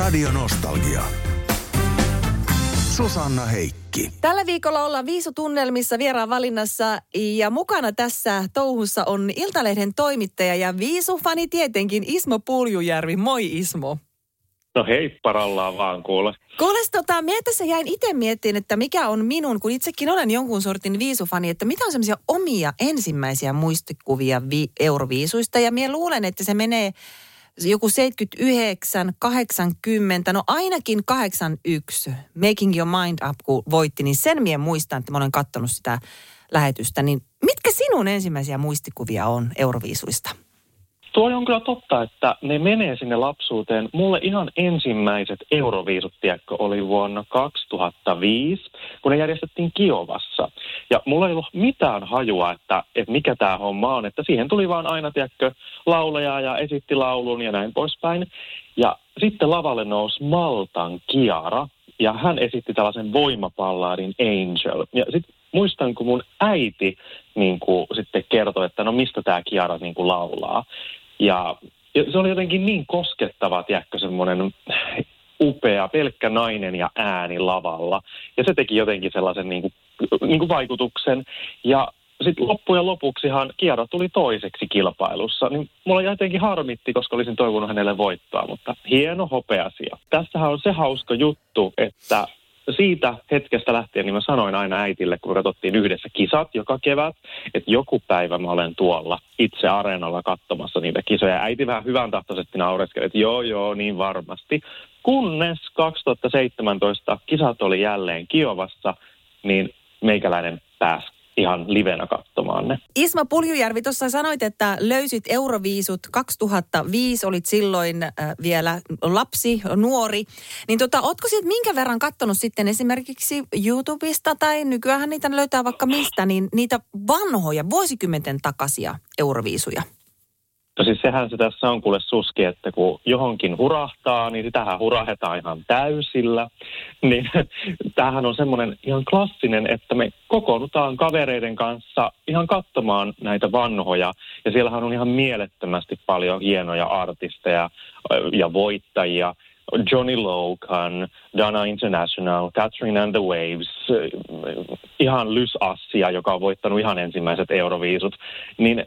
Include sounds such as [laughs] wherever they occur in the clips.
Radio Nostalgia. Susanna Heikki. Tällä viikolla ollaan viisutunnelmissa vieraan valinnassa ja mukana tässä touhussa on Iltalehden toimittaja ja viisufani tietenkin Ismo Puljujärvi. Moi Ismo. No heipparallaan vaan kuule. Kuules, tota, minä tässä jäin itse miettimään, että mikä on minun, kun itsekin olen jonkun sortin viisufani, että mitä on semmoisia omia ensimmäisiä muistikuvia vi- euroviisuista. Ja minä luulen, että se menee joku 79, 80, no ainakin 81, Making Your Mind Up, kun voitti, niin sen mien muistan, että mä olen katsonut sitä lähetystä. Niin mitkä sinun ensimmäisiä muistikuvia on Euroviisuista? Tuo on kyllä totta, että ne menee sinne lapsuuteen. Mulle ihan ensimmäiset Euroviisut, oli vuonna 2005, kun ne järjestettiin Kiovassa. Ja mulla ei ollut mitään hajua, että, että mikä tämä homma on. Että siihen tuli vaan aina, tiedätkö, lauleja ja esitti laulun ja näin poispäin. Ja sitten lavalle nousi Maltan Kiara, ja hän esitti tällaisen voimapallaadin Angel. Ja sitten muistan, kun mun äiti niin kuin, sitten kertoi, että no mistä tämä Kiara niin kuin, laulaa. Ja, se oli jotenkin niin koskettava, tiedätkö, semmoinen upea, pelkkä nainen ja ääni lavalla. Ja se teki jotenkin sellaisen niin kuin, niin kuin vaikutuksen. Ja sitten loppujen lopuksihan Kiara tuli toiseksi kilpailussa, niin mulla jotenkin harmitti, koska olisin toivonut hänelle voittoa, mutta hieno hopeasia. Tässähän on se hauska juttu, että siitä hetkestä lähtien niin mä sanoin aina äitille, kun katsottiin yhdessä kisat joka kevät, että joku päivä mä olen tuolla itse areenalla katsomassa niitä kisoja. Äiti vähän hyvän tahtoisesti naureskeli, että joo joo, niin varmasti. Kunnes 2017 kisat oli jälleen Kiovassa, niin meikäläinen pääsi ihan livenä katsomaan ne. Isma Puljujärvi, tuossa sanoit, että löysit Euroviisut 2005, olit silloin äh, vielä lapsi, nuori. Niin tota, ootko sieltä minkä verran katsonut sitten esimerkiksi YouTubesta tai nykyään niitä löytää vaikka mistä, niin niitä vanhoja vuosikymmenten takaisia Euroviisuja? No siis sehän se tässä on kuule suski, että kun johonkin hurahtaa, niin sitähän hurahetaan ihan täysillä. Niin [laughs] tämähän on semmoinen ihan klassinen, että me kokoonnutaan kavereiden kanssa ihan katsomaan näitä vanhoja. Ja siellähän on ihan mielettömästi paljon hienoja artisteja ja voittajia. Johnny Logan, Dana International, Catherine and the Waves, ihan Lys Assia, joka on voittanut ihan ensimmäiset Euroviisut. Niin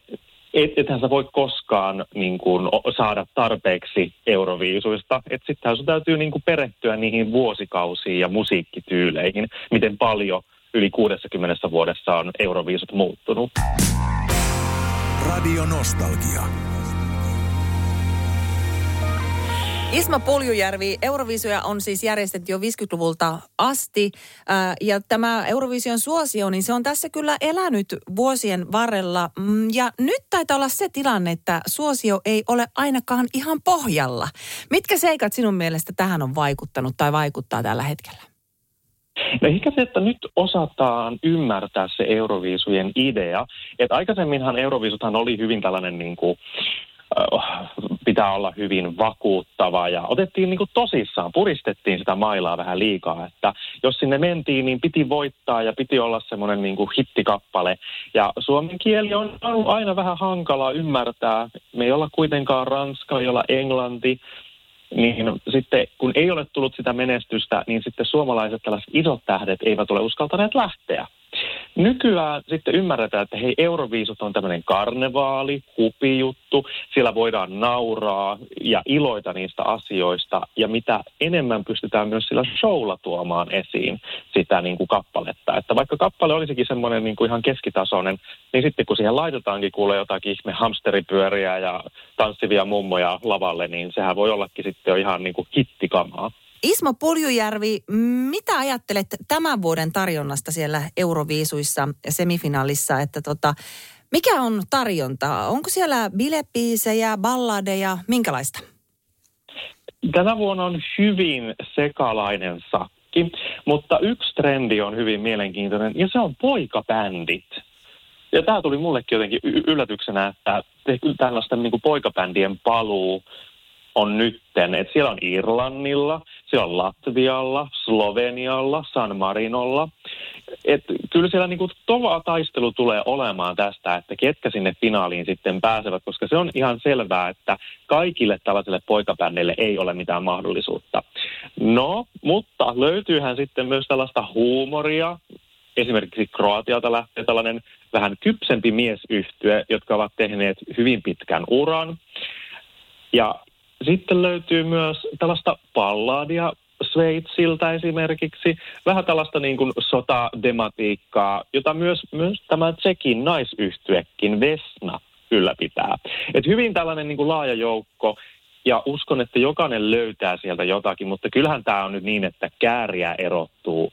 et, ethän sä voi koskaan niin kuin, saada tarpeeksi euroviisuista. Että sittenhän sun täytyy niin kuin, perehtyä niihin vuosikausiin ja musiikkityyleihin, miten paljon yli 60 vuodessa on euroviisut muuttunut. Radio Nostalgia. Isma Puljujärvi, Euroviisuja on siis järjestetty jo 50-luvulta asti. Ja tämä Eurovision suosio, niin se on tässä kyllä elänyt vuosien varrella. Mm, ja nyt taitaa olla se tilanne, että suosio ei ole ainakaan ihan pohjalla. Mitkä seikat sinun mielestä tähän on vaikuttanut tai vaikuttaa tällä hetkellä? No ehkä se, että nyt osataan ymmärtää se Euroviisujen idea. Että aikaisemminhan Euroviisuthan oli hyvin tällainen niin kuin, pitää olla hyvin vakuuttava ja otettiin niin kuin tosissaan, puristettiin sitä mailaa vähän liikaa, että jos sinne mentiin, niin piti voittaa ja piti olla semmoinen niin kuin hittikappale. Ja suomen kieli on ollut aina vähän hankalaa ymmärtää. Me ei olla kuitenkaan ranska, ei olla englanti, niin sitten kun ei ole tullut sitä menestystä, niin sitten suomalaiset tällaiset isot tähdet eivät ole uskaltaneet lähteä. Nykyään sitten ymmärretään, että hei, Euroviisut on tämmöinen karnevaali, hupijuttu, siellä voidaan nauraa ja iloita niistä asioista, ja mitä enemmän pystytään myös sillä showlla tuomaan esiin sitä niin kuin kappaletta. Että vaikka kappale olisikin semmoinen niin kuin ihan keskitasoinen, niin sitten kun siihen laitetaankin kuule jotakin ihme hamsteripyöriä ja tanssivia mummoja lavalle, niin sehän voi ollakin sitten jo ihan niin kuin hittikamaa. Ismo Puljujärvi, mitä ajattelet tämän vuoden tarjonnasta siellä Euroviisuissa semifinaalissa, että tota, mikä on tarjonta? Onko siellä bilepiisejä, balladeja, minkälaista? tänä vuonna on hyvin sekalainen sakki, mutta yksi trendi on hyvin mielenkiintoinen ja se on poikabändit. Ja tämä tuli mullekin jotenkin yllätyksenä, että tällaisten niin poikabändien paluu on nytten, että siellä on Irlannilla, siellä on Latvialla, Slovenialla, San Marinolla. Et kyllä siellä niinku tova taistelu tulee olemaan tästä, että ketkä sinne finaaliin sitten pääsevät, koska se on ihan selvää, että kaikille tällaisille poikabändeille ei ole mitään mahdollisuutta. No, mutta löytyyhän sitten myös tällaista huumoria. Esimerkiksi Kroatialta lähtee tällainen vähän kypsempi miesyhtye, jotka ovat tehneet hyvin pitkän uran. Ja sitten löytyy myös tällaista palladia Sveitsiltä esimerkiksi, vähän tällaista niin kuin sotadematiikkaa, jota myös, myös tämä Tsekin naisyhtyekin Vesna ylläpitää. Et hyvin tällainen niin kuin laaja joukko, ja uskon, että jokainen löytää sieltä jotakin, mutta kyllähän tämä on nyt niin, että kääriä erottuu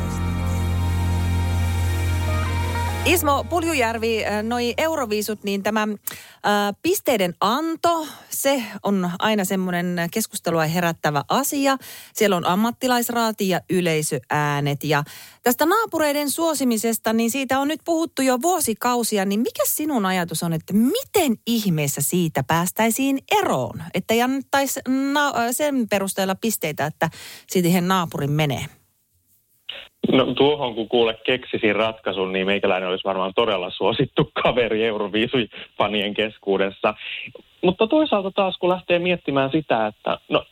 Ismo Puljujärvi, äh, noi euroviisut, niin tämä ää, äh, pisteiden anto, se on aina semmoinen keskustelua herättävä asia. Siellä on ammattilaisraati ja yleisöäänet. Ja tästä naapureiden suosimisesta, niin siitä on nyt puhuttu jo vuosikausia. Niin mikä sinun ajatus on, että miten ihmeessä siitä päästäisiin eroon? Että ei annettaisi na- sen perusteella pisteitä, että siihen naapurin menee. No tuohon kun kuule keksisin ratkaisun, niin meikäläinen olisi varmaan todella suosittu [laughs] kaveri Euroviisufanien keskuudessa. Mutta toisaalta taas kun lähtee miettimään sitä, että no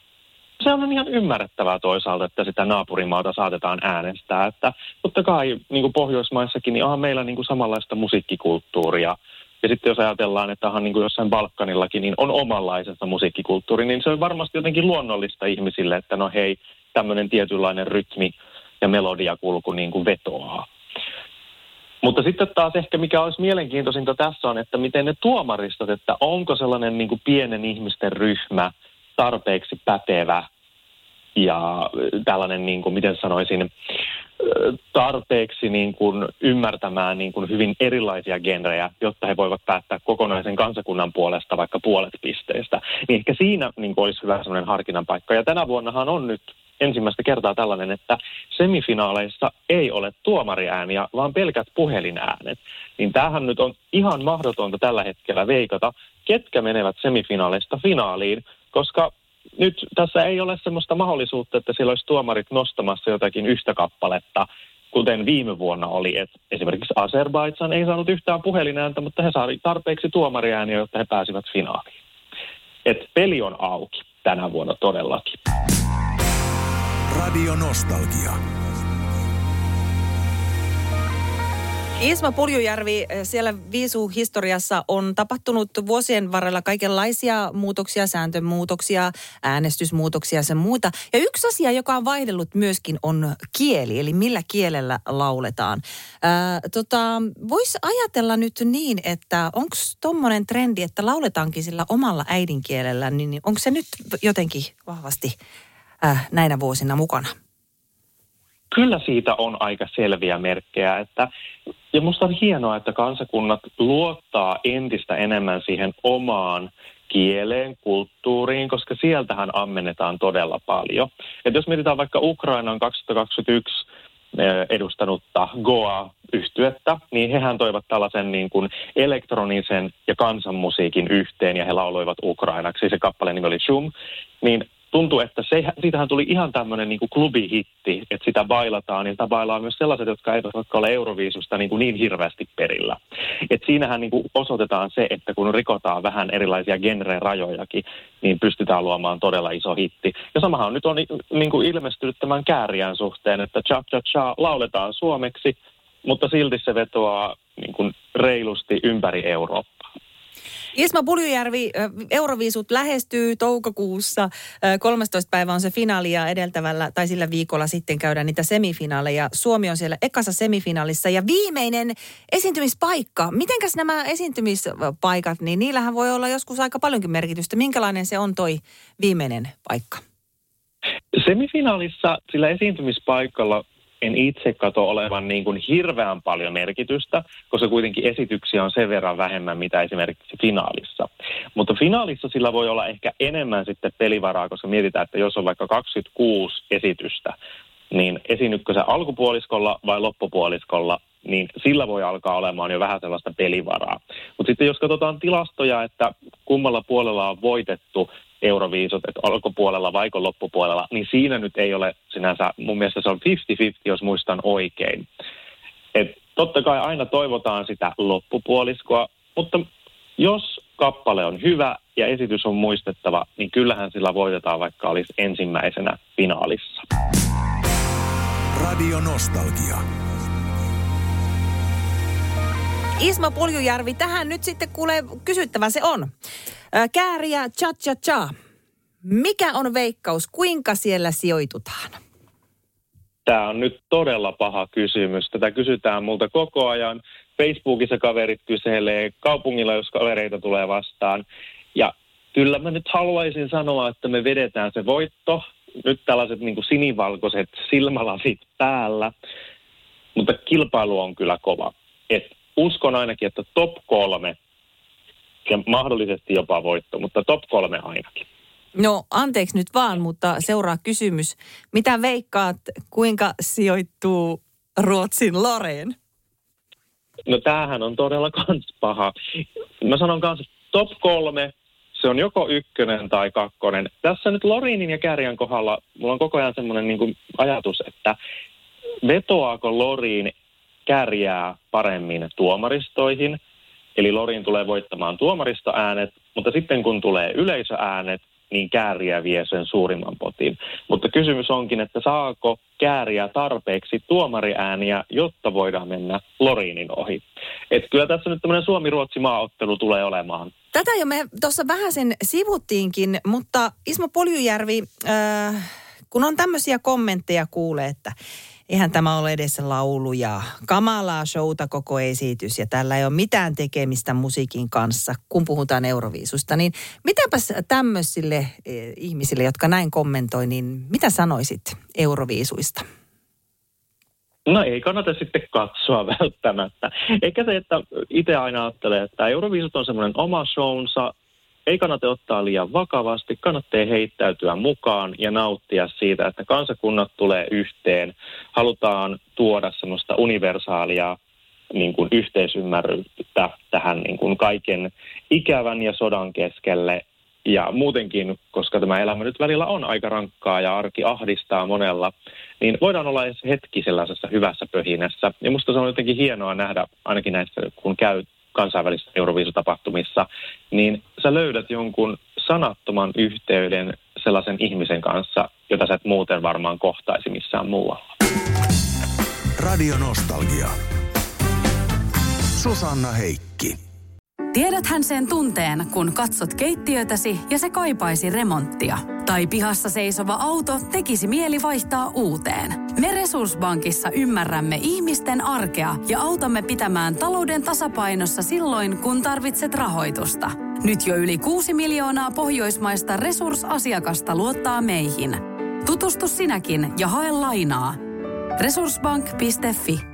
se on ihan ymmärrettävää toisaalta, että sitä naapurimaata saatetaan äänestää. Että totta kai niin kuin Pohjoismaissakin, niin onhan meillä niin kuin samanlaista musiikkikulttuuria. Ja sitten jos ajatellaan, että onhan niin kuin jossain Balkanillakin, niin on omanlaisensa musiikkikulttuuri, niin se on varmasti jotenkin luonnollista ihmisille, että no hei, tämmöinen tietynlainen rytmi ja melodiakulku niin kuin vetoaa. Mutta sitten taas ehkä mikä olisi mielenkiintoisinta tässä on, että miten ne tuomaristot, että onko sellainen niin kuin pienen ihmisten ryhmä tarpeeksi pätevä ja tällainen, niin kuin, miten sanoisin, tarpeeksi niin kuin ymmärtämään niin kuin hyvin erilaisia genrejä, jotta he voivat päättää kokonaisen kansakunnan puolesta vaikka puolet pisteistä. Niin ehkä siinä niin kuin olisi hyvä sellainen harkinnan paikka. Ja tänä vuonnahan on nyt ensimmäistä kertaa tällainen, että semifinaaleissa ei ole tuomariääniä, vaan pelkät puhelinäänet. Niin tämähän nyt on ihan mahdotonta tällä hetkellä veikata, ketkä menevät semifinaaleista finaaliin, koska nyt tässä ei ole sellaista mahdollisuutta, että siellä olisi tuomarit nostamassa jotakin yhtä kappaletta, kuten viime vuonna oli, että esimerkiksi Azerbaidsan ei saanut yhtään puhelinääntä, mutta he saivat tarpeeksi tuomariääniä, jotta he pääsivät finaaliin. Et peli on auki tänä vuonna todellakin. Radio Nostalgia. Isma Puljujärvi, siellä Viisu-historiassa on tapahtunut vuosien varrella kaikenlaisia muutoksia, sääntömuutoksia, äänestysmuutoksia ja sen muuta. Ja yksi asia, joka on vaihdellut myöskin, on kieli, eli millä kielellä lauletaan. Tota, Voisi ajatella nyt niin, että onko tuommoinen trendi, että lauletaankin sillä omalla äidinkielellä, niin onko se nyt jotenkin vahvasti äh, näinä vuosina mukana? Kyllä siitä on aika selviä merkkejä, että ja musta on hienoa, että kansakunnat luottaa entistä enemmän siihen omaan kieleen, kulttuuriin, koska sieltähän ammennetaan todella paljon. Et jos mietitään vaikka Ukrainan 2021 edustanutta Goa-yhtyettä, niin hehän toivat tällaisen niin kuin elektronisen ja kansanmusiikin yhteen ja he lauloivat ukrainaksi. Se kappaleen nimi oli Shum. Niin tuntuu, että se, siitähän tuli ihan tämmöinen niin kuin klubihitti, että sitä bailataan, ja sitä bailaa myös sellaiset, jotka eivät vaikka ole Euroviisusta niin, kuin niin hirveästi perillä. Et siinähän niin kuin osoitetaan se, että kun rikotaan vähän erilaisia genre-rajojakin, niin pystytään luomaan todella iso hitti. Ja samahan nyt on niin kuin ilmestynyt tämän kääriän suhteen, että cha cha cha lauletaan suomeksi, mutta silti se vetoaa niin kuin reilusti ympäri Eurooppaa. Isma Puljujärvi, Euroviisut lähestyy toukokuussa. 13. päivä on se finaali ja edeltävällä tai sillä viikolla sitten käydään niitä semifinaaleja. Suomi on siellä ekassa semifinaalissa ja viimeinen esiintymispaikka. Mitenkäs nämä esiintymispaikat, niin niillähän voi olla joskus aika paljonkin merkitystä. Minkälainen se on toi viimeinen paikka? Semifinaalissa sillä esiintymispaikalla en itse kato olevan niin kuin hirveän paljon merkitystä, koska kuitenkin esityksiä on sen verran vähemmän, mitä esimerkiksi finaalissa. Mutta finaalissa sillä voi olla ehkä enemmän sitten pelivaraa, koska mietitään, että jos on vaikka 26 esitystä, niin esiinnytkö se alkupuoliskolla vai loppupuoliskolla, niin sillä voi alkaa olemaan jo vähän sellaista pelivaraa. Mutta sitten jos katsotaan tilastoja, että kummalla puolella on voitettu euroviisut, että alkupuolella vai loppupuolella, niin siinä nyt ei ole sinänsä, mun mielestä se on 50-50, jos muistan oikein. Et totta kai aina toivotaan sitä loppupuoliskoa, mutta jos kappale on hyvä ja esitys on muistettava, niin kyllähän sillä voitetaan, vaikka olisi ensimmäisenä finaalissa. Radio Nostalgia. Isma Puljujärvi, tähän nyt sitten kuule kysyttävä se on. Kääriä cha cha cha. Mikä on veikkaus? Kuinka siellä sijoitutaan? Tämä on nyt todella paha kysymys. Tätä kysytään multa koko ajan. Facebookissa kaverit kyselee, kaupungilla jos kavereita tulee vastaan. Ja kyllä mä nyt haluaisin sanoa, että me vedetään se voitto. Nyt tällaiset niin sinivalkoiset silmälasit päällä. Mutta kilpailu on kyllä kova. Et uskon ainakin, että top kolme ja mahdollisesti jopa voitto, mutta top kolme ainakin. No anteeksi nyt vaan, mutta seuraa kysymys. Mitä veikkaat, kuinka sijoittuu Ruotsin Loreen? No tämähän on todella kans paha. Mä sanon kanssa, top kolme, se on joko ykkönen tai kakkonen. Tässä nyt Lorinin ja Kärjän kohdalla mulla on koko ajan semmoinen niin ajatus, että vetoaako Loriin kärjää paremmin tuomaristoihin – Eli Lorin tulee voittamaan tuomaristoäänet, mutta sitten kun tulee yleisöäänet, niin kääriä vie sen suurimman potin. Mutta kysymys onkin, että saako kääriä tarpeeksi tuomariääniä, jotta voidaan mennä Lorinin ohi. Et kyllä tässä nyt tämmöinen Suomi-Ruotsi-maaottelu tulee olemaan. Tätä jo me tuossa vähän sen sivuttiinkin, mutta Ismo Poljujärvi, äh, kun on tämmöisiä kommentteja kuulee, että eihän tämä ole edes laulu ja kamalaa showta koko esitys ja tällä ei ole mitään tekemistä musiikin kanssa, kun puhutaan Euroviisusta. Niin mitäpäs tämmöisille eh, ihmisille, jotka näin kommentoi, niin mitä sanoisit Euroviisuista? No ei kannata sitten katsoa [laughs] välttämättä. Eikä se, että itse aina ajattelee, että Euroviisut on semmoinen oma shownsa, ei kannata ottaa liian vakavasti, kannattaa heittäytyä mukaan ja nauttia siitä, että kansakunnat tulee yhteen. Halutaan tuoda semmoista universaalia niin kuin yhteisymmärrystä tähän niin kuin kaiken ikävän ja sodan keskelle. Ja muutenkin, koska tämä elämä nyt välillä on aika rankkaa ja arki ahdistaa monella, niin voidaan olla edes hetki sellaisessa hyvässä pöhinässä. Ja musta se on jotenkin hienoa nähdä, ainakin näissä, kun käy kansainvälisissä Euroviisutapahtumissa, niin sä löydät jonkun sanattoman yhteyden sellaisen ihmisen kanssa, jota sä et muuten varmaan kohtaisi missään muualla. Radio Nostalgia. Susanna Heikki. Tiedäthän sen tunteen, kun katsot keittiötäsi ja se kaipaisi remonttia. Tai pihassa seisova auto tekisi mieli vaihtaa uuteen. Me Resurssbankissa ymmärrämme ihmisten arkea ja autamme pitämään talouden tasapainossa silloin, kun tarvitset rahoitusta. Nyt jo yli 6 miljoonaa pohjoismaista resursasiakasta luottaa meihin. Tutustu sinäkin ja hae lainaa. Resurssbank.fi